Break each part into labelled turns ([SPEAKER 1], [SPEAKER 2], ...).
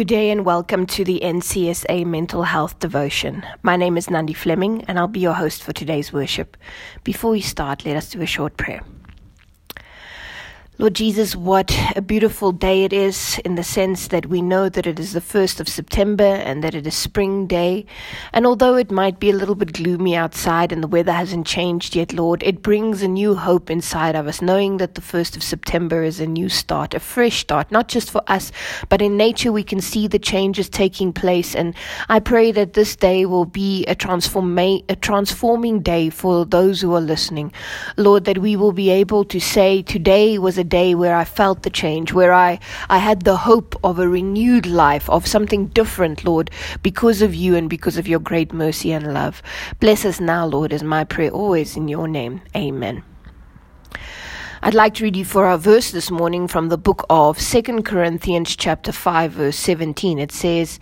[SPEAKER 1] Good day and welcome to the NCSA Mental Health Devotion. My name is Nandi Fleming and I'll be your host for today's worship. Before we start, let us do a short prayer. Lord Jesus, what a beautiful day it is in the sense that we know that it is the 1st of September and that it is spring day. And although it might be a little bit gloomy outside and the weather hasn't changed yet, Lord, it brings a new hope inside of us, knowing that the 1st of September is a new start, a fresh start, not just for us, but in nature we can see the changes taking place. And I pray that this day will be a, transforma- a transforming day for those who are listening. Lord, that we will be able to say today was a day where I felt the change, where I, I had the hope of a renewed life, of something different, Lord, because of you and because of your great mercy and love. Bless us now, Lord, is my prayer always in your name. Amen. I'd like to read you for our verse this morning from the book of Second Corinthians chapter 5 verse 17. It says,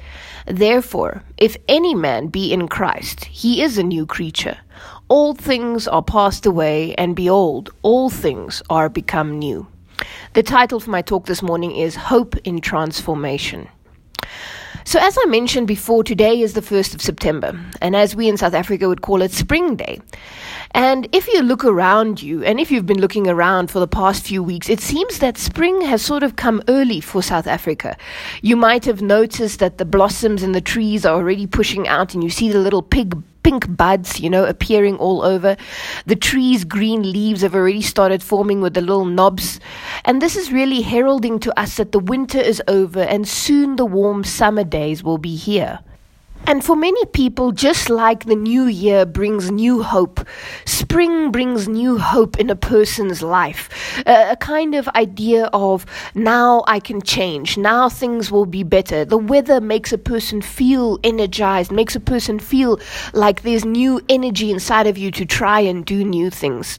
[SPEAKER 1] Therefore, if any man be in Christ, he is a new creature. All things are passed away, and behold, all things are become new. The title for my talk this morning is Hope in Transformation. So, as I mentioned before, today is the 1st of September, and as we in South Africa would call it, Spring Day. And if you look around you, and if you've been looking around for the past few weeks, it seems that spring has sort of come early for South Africa. You might have noticed that the blossoms in the trees are already pushing out, and you see the little pig pink buds, you know, appearing all over. The trees' green leaves have already started forming with the little knobs. And this is really heralding to us that the winter is over and soon the warm summer days will be here. And for many people, just like the new year brings new hope, spring brings new hope in a person's life. Uh, a kind of idea of now I can change, now things will be better. The weather makes a person feel energized, makes a person feel like there's new energy inside of you to try and do new things.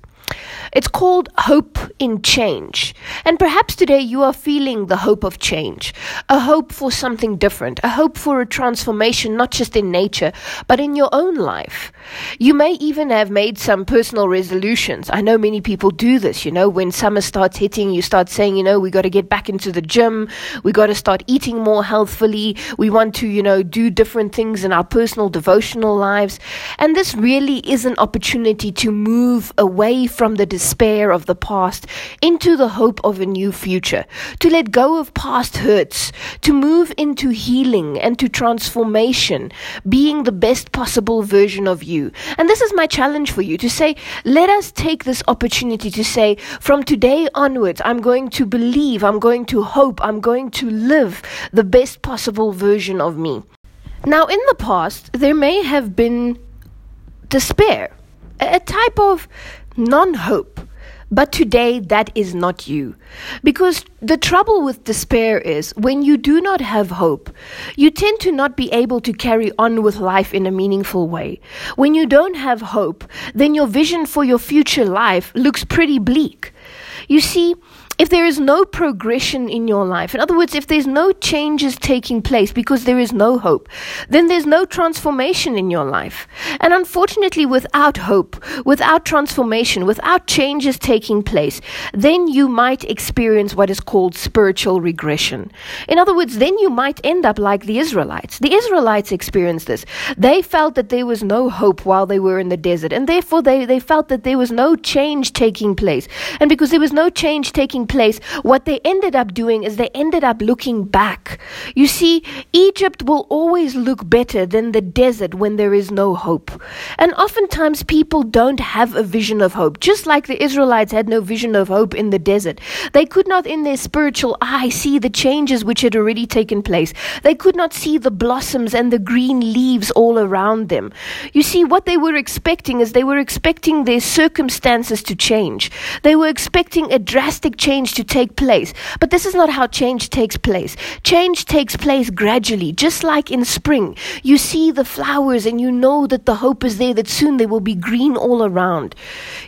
[SPEAKER 1] It's called hope in change. And perhaps today you are feeling the hope of change, a hope for something different, a hope for a transformation, not just in nature, but in your own life. You may even have made some personal resolutions. I know many people do this, you know, when summer starts hitting, you start saying, you know, we got to get back into the gym, we got to start eating more healthfully, we want to, you know, do different things in our personal devotional lives. And this really is an opportunity to move away the despair of the past into the hope of a new future, to let go of past hurts, to move into healing and to transformation, being the best possible version of you. And this is my challenge for you to say, let us take this opportunity to say, from today onwards, I'm going to believe, I'm going to hope, I'm going to live the best possible version of me. Now, in the past, there may have been despair, a type of non hope. But today, that is not you. Because the trouble with despair is when you do not have hope, you tend to not be able to carry on with life in a meaningful way. When you don't have hope, then your vision for your future life looks pretty bleak. You see, if there is no progression in your life, in other words, if there's no changes taking place because there is no hope, then there's no transformation in your life. And unfortunately, without hope, without transformation, without changes taking place, then you might experience what is called spiritual regression. In other words, then you might end up like the Israelites. The Israelites experienced this. They felt that there was no hope while they were in the desert, and therefore they, they felt that there was no change taking place. And because there was no change taking place, what they ended up doing is they ended up looking back. You see, Egypt will always look better than the desert when there is no hope. And oftentimes people don't have a vision of hope, just like the Israelites had no vision of hope in the desert. They could not, in their spiritual eye, see the changes which had already taken place. They could not see the blossoms and the green leaves all around them. You see, what they were expecting is they were expecting their circumstances to change. They were expecting a drastic change change to take place. But this is not how change takes place. Change takes place gradually, just like in spring. You see the flowers and you know that the hope is there, that soon they will be green all around.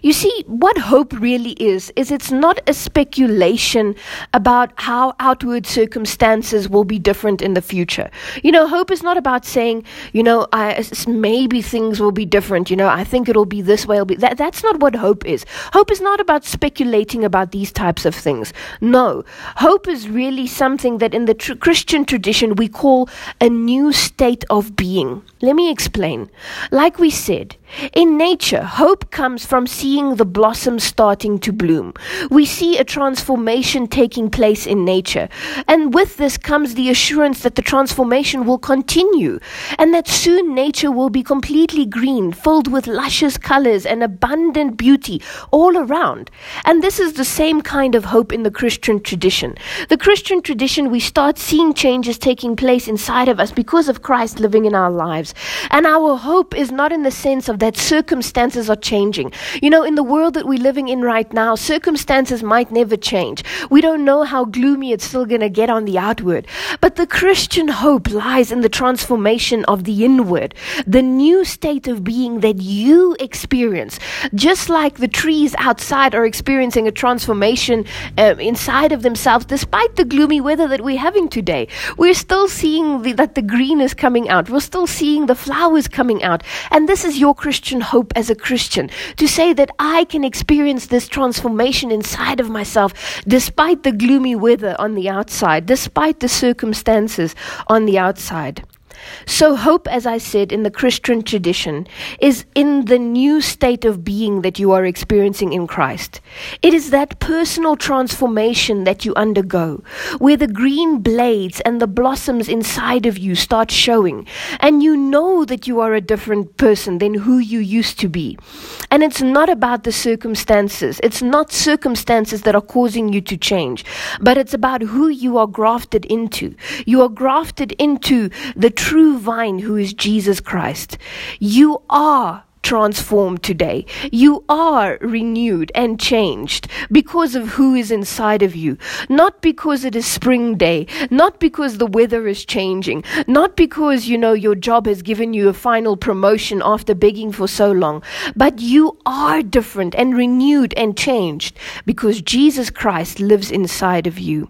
[SPEAKER 1] You see, what hope really is, is it's not a speculation about how outward circumstances will be different in the future. You know, hope is not about saying, you know, I, maybe things will be different. You know, I think it'll be this way. It'll be that. That's not what hope is. Hope is not about speculating about these types of things. No. Hope is really something that in the tr- Christian tradition we call a new state of being. Let me explain. Like we said, in nature, hope comes from seeing the blossoms starting to bloom. We see a transformation taking place in nature. And with this comes the assurance that the transformation will continue and that soon nature will be completely green, filled with luscious colors and abundant beauty all around. And this is the same kind of hope in the Christian tradition. The Christian tradition, we start seeing changes taking place inside of us because of Christ living in our lives. And our hope is not in the sense of that circumstances are changing. You know, in the world that we're living in right now, circumstances might never change. We don't know how gloomy it's still going to get on the outward. But the Christian hope lies in the transformation of the inward, the new state of being that you experience. Just like the trees outside are experiencing a transformation uh, inside of themselves, despite the gloomy weather that we're having today, we're still seeing the, that the green is coming out. We're still seeing the flowers coming out. And this is your Christian hope as a Christian to say that I can experience this transformation inside of myself despite the gloomy weather on the outside, despite the circumstances on the outside. So, hope, as I said, in the Christian tradition, is in the new state of being that you are experiencing in Christ. It is that personal transformation that you undergo, where the green blades and the blossoms inside of you start showing, and you know that you are a different person than who you used to be. And it's not about the circumstances, it's not circumstances that are causing you to change, but it's about who you are grafted into. You are grafted into the true vine who is Jesus Christ. You are transformed today. You are renewed and changed because of who is inside of you. Not because it is spring day, not because the weather is changing, not because, you know, your job has given you a final promotion after begging for so long, but you are different and renewed and changed because Jesus Christ lives inside of you.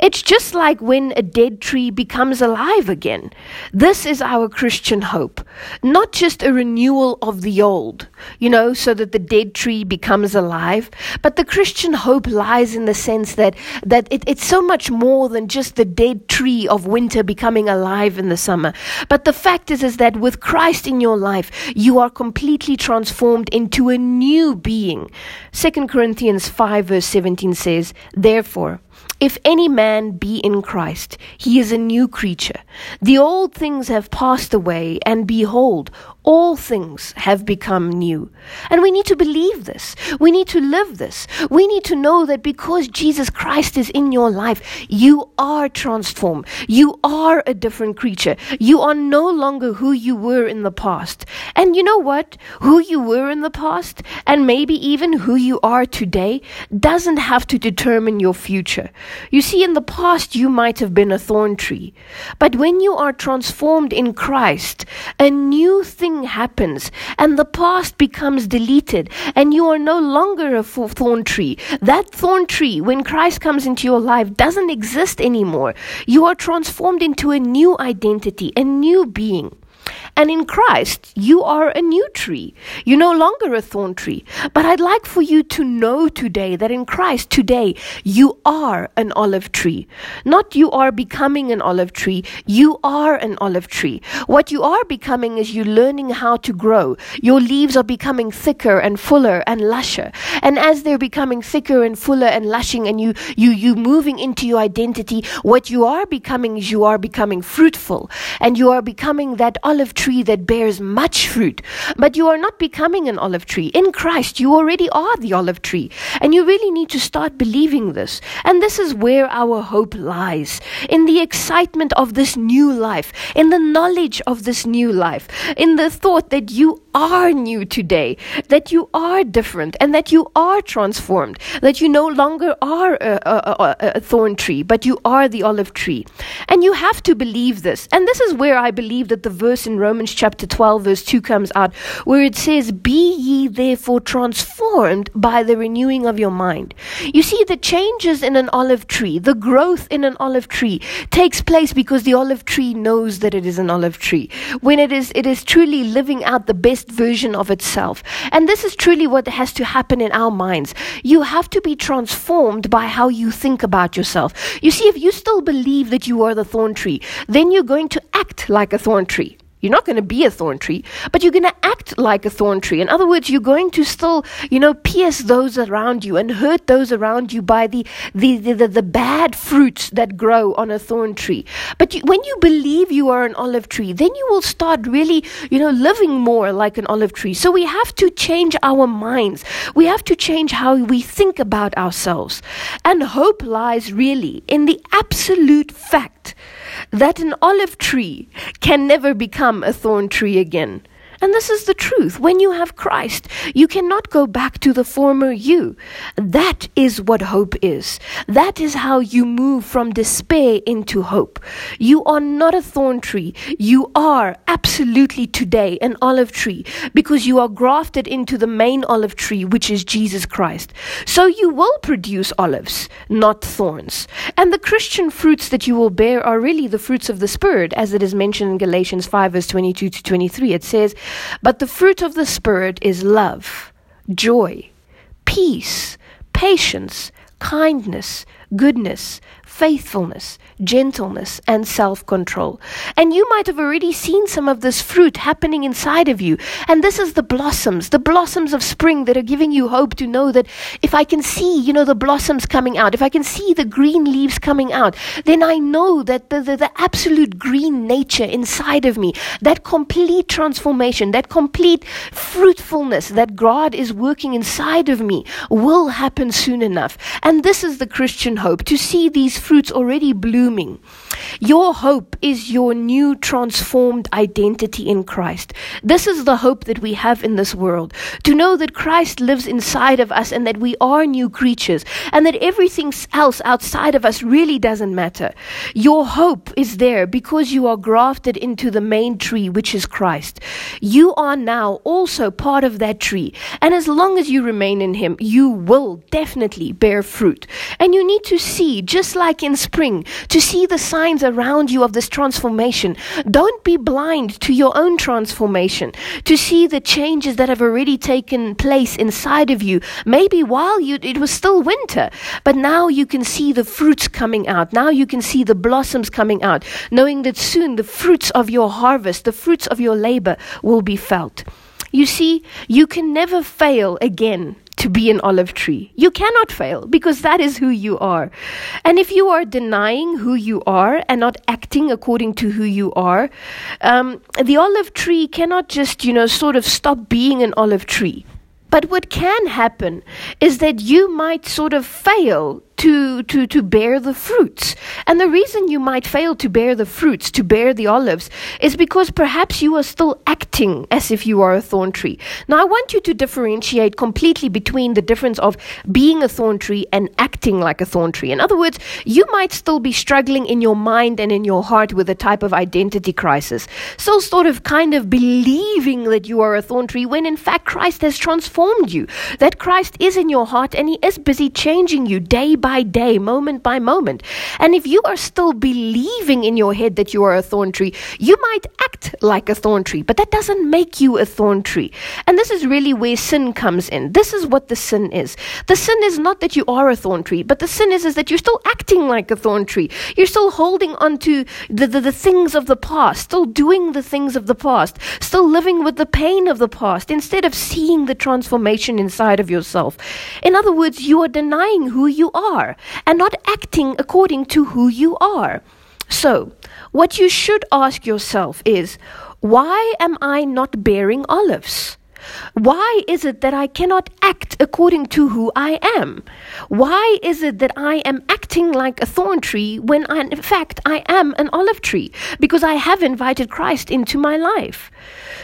[SPEAKER 1] It's just like when a dead tree becomes alive again. This is our Christian hope. Not just a renewal of the old, you know, so that the dead tree becomes alive, but the Christian hope lies in the sense that, that it, it's so much more than just the dead tree of winter becoming alive in the summer. But the fact is, is that with Christ in your life, you are completely transformed into a new being. 2 Corinthians 5 verse 17 says, Therefore, if any man be in Christ, he is a new creature. The old things have passed away, and behold, all things have become new. And we need to believe this. We need to live this. We need to know that because Jesus Christ is in your life, you are transformed. You are a different creature. You are no longer who you were in the past. And you know what? Who you were in the past, and maybe even who you are today, doesn't have to determine your future. You see, in the past, you might have been a thorn tree. But when you are transformed in Christ, a new thing happens and the past becomes deleted and you are no longer a thorn tree. That thorn tree, when Christ comes into your life, doesn't exist anymore. You are transformed into a new identity, a new being. And in Christ, you are a new tree. You're no longer a thorn tree. But I'd like for you to know today that in Christ, today, you are an olive tree. Not you are becoming an olive tree, you are an olive tree. What you are becoming is you're learning how to grow. Your leaves are becoming thicker and fuller and lusher. And as they're becoming thicker and fuller and lushing and you, you, you moving into your identity, what you are becoming is you are becoming fruitful and you are becoming that olive tree tree that bears much fruit. But you are not becoming an olive tree. In Christ, you already are the olive tree. And you really need to start believing this. And this is where our hope lies in the excitement of this new life, in the knowledge of this new life, in the thought that you are new today, that you are different, and that you are transformed, that you no longer are a, a, a, a, thorn tree, but you are the olive tree. And you have to believe this. And this is where I believe that the verse in Romans Romans chapter 12, verse 2 comes out, where it says, Be ye therefore transformed by the renewing of your mind. You see, the changes in an olive tree, the growth in an olive tree takes place because the olive tree knows that it is an olive tree. When it is, it is truly living out the best version of itself. And this is truly what has to happen in our minds. You have to be transformed by how you think about yourself. You see, if you still believe that you are the thorn tree, then you're going to act like a thorn tree. You're not going to be a thorn tree, but you're going to act like a thorn tree. In other words, you're going to still, you know, pierce those around you and hurt those around you by the, the, the, the, the bad fruits that grow on a thorn tree. But you, when you believe you are an olive tree, then you will start really, you know, living more like an olive tree. So we have to change our minds. We have to change how we think about ourselves. And hope lies really in the absolute fact that an olive tree can never become a thorn tree again. And this is the truth. When you have Christ, you cannot go back to the former you. That is what hope is. That is how you move from despair into hope. You are not a thorn tree. You are absolutely today an olive tree because you are grafted into the main olive tree, which is Jesus Christ. So you will produce olives, not thorns. And the Christian fruits that you will bear are really the fruits of the Spirit, as it is mentioned in Galatians 5, verse 22 to 23. It says, but the fruit of the Spirit is love, joy, peace, patience, kindness, goodness, faithfulness, gentleness, and self control. And you might have already seen some of this fruit happening inside of you. And this is the blossoms, the blossoms of spring that are giving you hope to know that if I can see, you know, the blossoms coming out, if I can see the green leaves coming out, then I know that the, the, the absolute green nature inside of me, that complete transformation, that complete fruitfulness that God is working inside of me will happen soon enough. And this is the Christian hope to see these fruits already blooming. Your hope is your new transformed identity in Christ. This is the hope that we have in this world. To know that Christ lives inside of us and that we are new creatures and that everything else outside of us really doesn't matter. Your hope is there because you are grafted into the main tree, which is Christ. You are now also part of that tree. And as long as you remain in Him, you will definitely bear fruit. And you need to see, just like in spring, to see the signs signs around you of this transformation. Don't be blind to your own transformation, to see the changes that have already taken place inside of you. Maybe while you, it was still winter, but now you can see the fruits coming out. Now you can see the blossoms coming out, knowing that soon the fruits of your harvest, the fruits of your labor will be felt. You see, you can never fail again to be an olive tree. You cannot fail because that is who you are. And if you are denying who you are and not acting according to who you are, um, the olive tree cannot just, you know, sort of stop being an olive tree. But what can happen is that you might sort of fail to, to, to bear the fruits. And the reason you might fail to bear the fruits, to bear the olives, is because perhaps you are still acting as if you are a thorn tree. Now, I want you to differentiate completely between the difference of being a thorn tree and acting like a thorn tree. In other words, you might still be struggling in your mind and in your heart with a type of identity crisis, still sort of kind of believing that you are a thorn tree when in fact Christ has transformed you, that Christ is in your heart and He is busy changing you day by day, moment by moment. And if you are still believing in your head that you are a thorn tree, you might act like a thorn tree, but that doesn't make you a thorn tree. And this is really where sin comes in. This is what the sin is. The sin is not that you are a thorn tree, but the sin is, is that you're still acting like a thorn tree. You're still holding on to the, the, the things of the past, still doing the things of the past, still living with the pain of the past instead of seeing the transformation inside of yourself. In other words, you are denying who you are are and not acting according to who you are. So, what you should ask yourself is why am I not bearing olives? Why is it that I cannot act according to who I am? Why is it that I am acting like a thorn tree when I, in fact I am an olive tree? Because I have invited Christ into my life.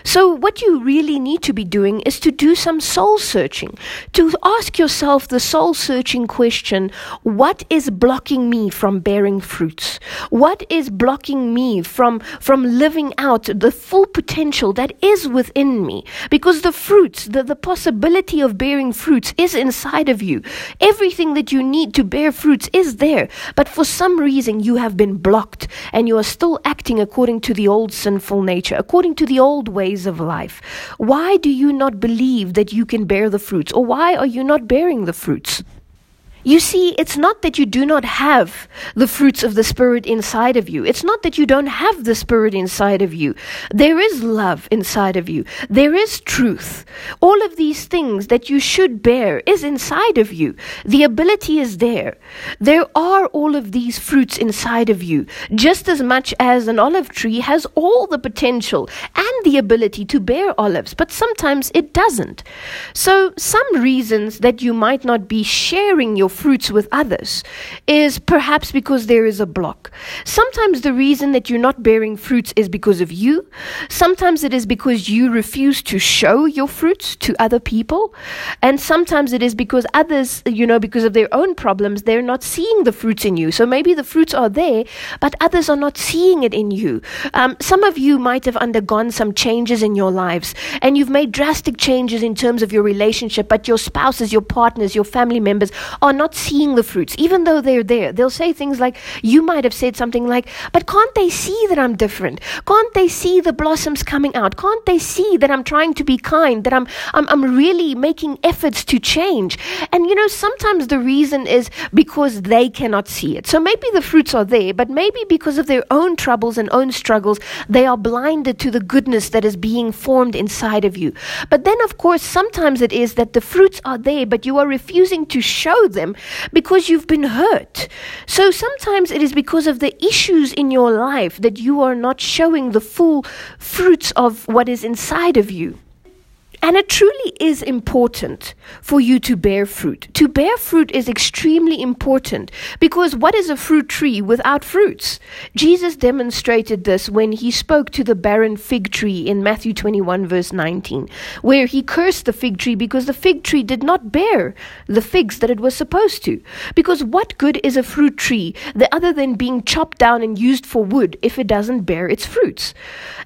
[SPEAKER 1] So, what you really need to be doing is to do some soul searching, to ask yourself the soul searching question what is blocking me from bearing fruits? What is blocking me from, from living out the full potential that is within me? Because the fruits, the, the possibility of bearing fruits is inside of you. Everything that you need to bear fruits is there, but for some reason you have been blocked and you are still acting according to the old sinful nature, according to the old way ways of life. Why do you not believe that you can bear the fruits? Or why are you not bearing the fruits? You see, it's not that you do not have the fruits of the Spirit inside of you. It's not that you don't have the Spirit inside of you. There is love inside of you. There is truth. All of these things that you should bear is inside of you. The ability is there. There are all of these fruits inside of you, just as much as an olive tree has all the potential and the ability to bear olives, but sometimes it doesn't. So, some reasons that you might not be sharing your fruits with others is perhaps because there is a block. Sometimes the reason that you're not bearing fruits is because of you. Sometimes it is because you refuse to show your fruits to other people. And sometimes it is because others, you know, because of their own problems, they're not seeing the fruits in you. So maybe the fruits are there, but others are not seeing it in you. Um, some of you might have undergone some changes in your lives and you've made drastic changes in terms of your relationship, but your spouses, your partners, your family members are not seeing the fruits, even though they're there. They'll say things like, You might have said something like, But can't they see that I'm different? Can't they see the blossoms coming out? Can't they see that I'm trying to be kind, that I'm, I'm, I'm really making efforts to change? And you know, sometimes the reason is because they cannot see it. So maybe the fruits are there, but maybe because of their own troubles and own struggles, they are blinded to the goodness that is being formed inside of you. But then, of course, sometimes it is that the fruits are there, but you are refusing to show them because you've been hurt. So sometimes it is because of the issues in your life that you are not showing the full fruits of what is inside of you. And it truly is important for you to bear fruit. To bear fruit is extremely important because what is a fruit tree without fruits? Jesus demonstrated this when he spoke to the barren fig tree in Matthew 21, verse 19, where he cursed the fig tree because the fig tree did not bear the figs that it was supposed to. Because what good is a fruit tree other than being chopped down and used for wood if it doesn't bear its fruits?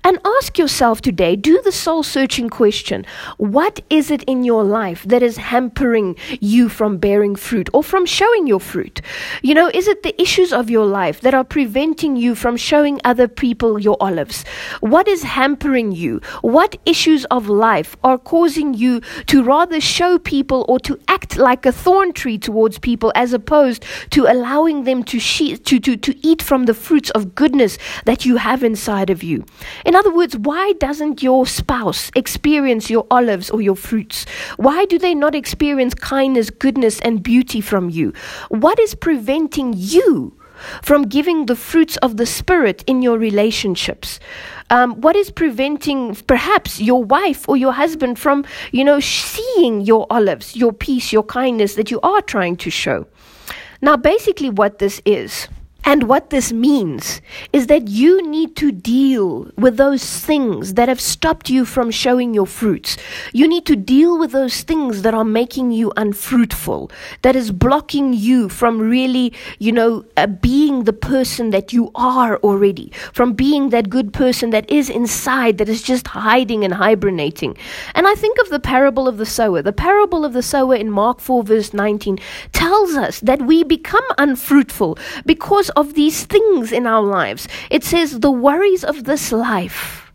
[SPEAKER 1] And ask yourself today do the soul searching question what is it in your life that is hampering you from bearing fruit or from showing your fruit? You know, is it the issues of your life that are preventing you from showing other people your olives? What is hampering you? What issues of life are causing you to rather show people or to act like a thorn tree towards people as opposed to allowing them to, she- to, to, to eat from the fruits of goodness that you have inside of you? In other words, why doesn't your spouse experience your olives or your fruits? Why do they not experience kindness, goodness, and beauty from you? What is preventing you? From giving the fruits of the Spirit in your relationships? Um, what is preventing perhaps your wife or your husband from, you know, seeing your olives, your peace, your kindness that you are trying to show? Now, basically, what this is and what this means is that you need to deal with those things that have stopped you from showing your fruits. You need to deal with those things that are making you unfruitful, that is blocking you from really, you know, uh, being the person that you are already, from being that good person that is inside, that is just hiding and hibernating. And I think of the parable of the sower. The parable of the sower in Mark 4, verse 19, tells us that we become unfruitful because of these things in our lives. It says, the worries of this life,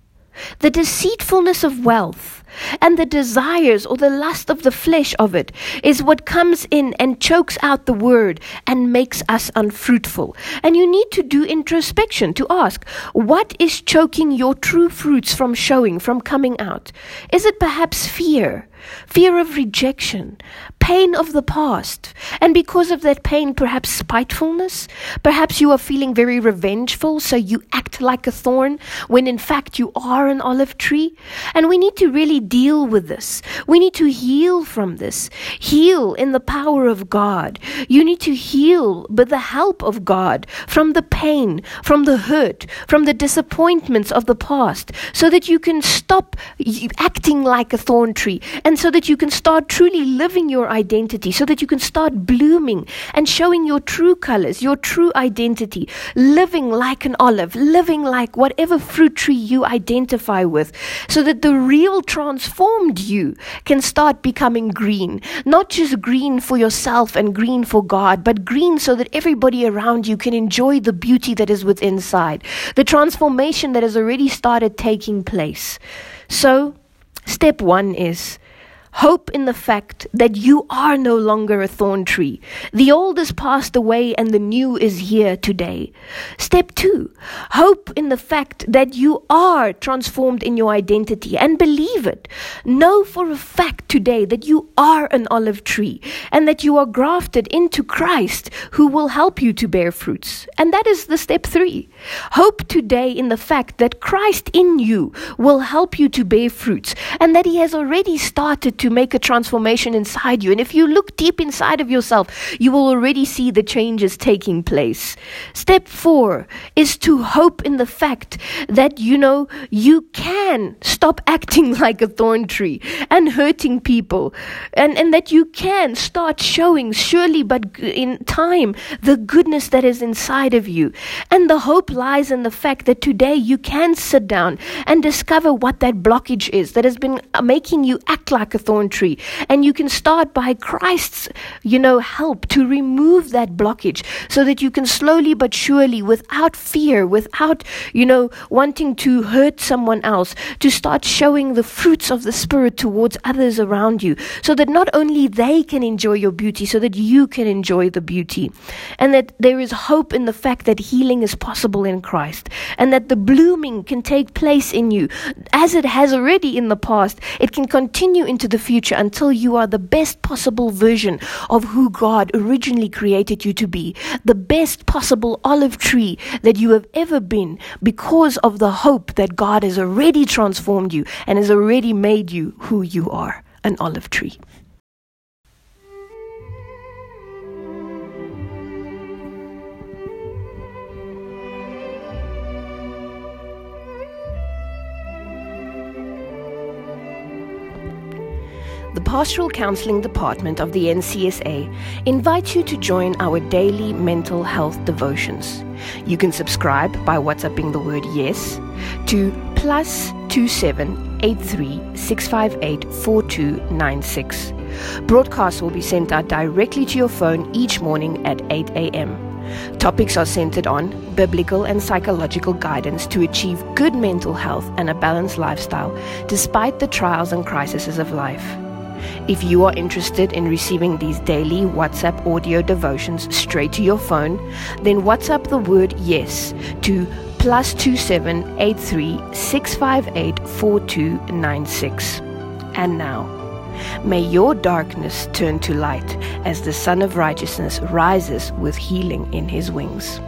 [SPEAKER 1] the deceitfulness of wealth, and the desires or the lust of the flesh of it is what comes in and chokes out the word and makes us unfruitful. And you need to do introspection to ask, what is choking your true fruits from showing, from coming out? Is it perhaps fear? Fear of rejection, pain of the past. And because of that pain, perhaps spitefulness. Perhaps you are feeling very revengeful, so you act like a thorn when in fact you are an olive tree. And we need to really deal with this. We need to heal from this. Heal in the power of God. You need to heal with the help of God from the pain, from the hurt, from the disappointments of the past, so that you can stop acting like a thorn tree and so that you can start truly living your identity so that you can start blooming and showing your true colors, your true identity, living like an olive, living like whatever fruit tree you identify with, so that the real transformed you can start becoming green. Not just green for yourself and green for God, but green so that everybody around you can enjoy the beauty that is within inside, the transformation that has already started taking place. So, step one is Hope in the fact that you are no longer a thorn tree. The old has passed away and the new is here today. Step two, hope in the fact that you are transformed in your identity and believe it. Know for a fact today that you are an olive tree and that you are grafted into Christ who will help you to bear fruits. And that is the step three. Hope today in the fact that Christ in you will help you to bear fruits and that he has already started to make a transformation inside you. And if you look deep inside of yourself, you will already see the changes taking place. Step four is to hope in the fact that, you know, you can stop acting like a thorn tree and hurting people, and, and that you can start showing, surely, but in time, the goodness that is inside of you. And the hope lies in the fact that today you can sit down and discover what that blockage is that has been uh, making you act like a thorn tree. And you can start by Christ's, you know, help to remove that blockage so that you can slowly but surely, without fear, without, you know, wanting to hurt someone else, to start showing the fruits of the Spirit towards others around you so that not only they can enjoy your beauty, so that you can enjoy the beauty. And that there is hope in the fact that healing is possible in Christ and that the blooming can take place in you as it has already in the past. It can continue into the future future until you are the best possible version of who God originally created you to be, the best possible olive tree that you have ever been because of the hope that God has already transformed you and has already made you who you are an olive tree. The Pastoral Counseling Department of the NCSA invites you to join our daily mental health devotions. You can subscribe by WhatsApping the word yes to plus 2783 Broadcasts will be sent out directly to your phone each morning at 8 a.m. Topics are centered on biblical and psychological guidance to achieve good mental health and a balanced lifestyle despite the trials and crises of life. If you are interested in receiving these daily WhatsApp audio devotions straight to your phone, then WhatsApp the word yes to plus two seven eight three six five eight four two nine six. And now, may your darkness turn to light as the Sun of Righteousness rises with healing in his wings.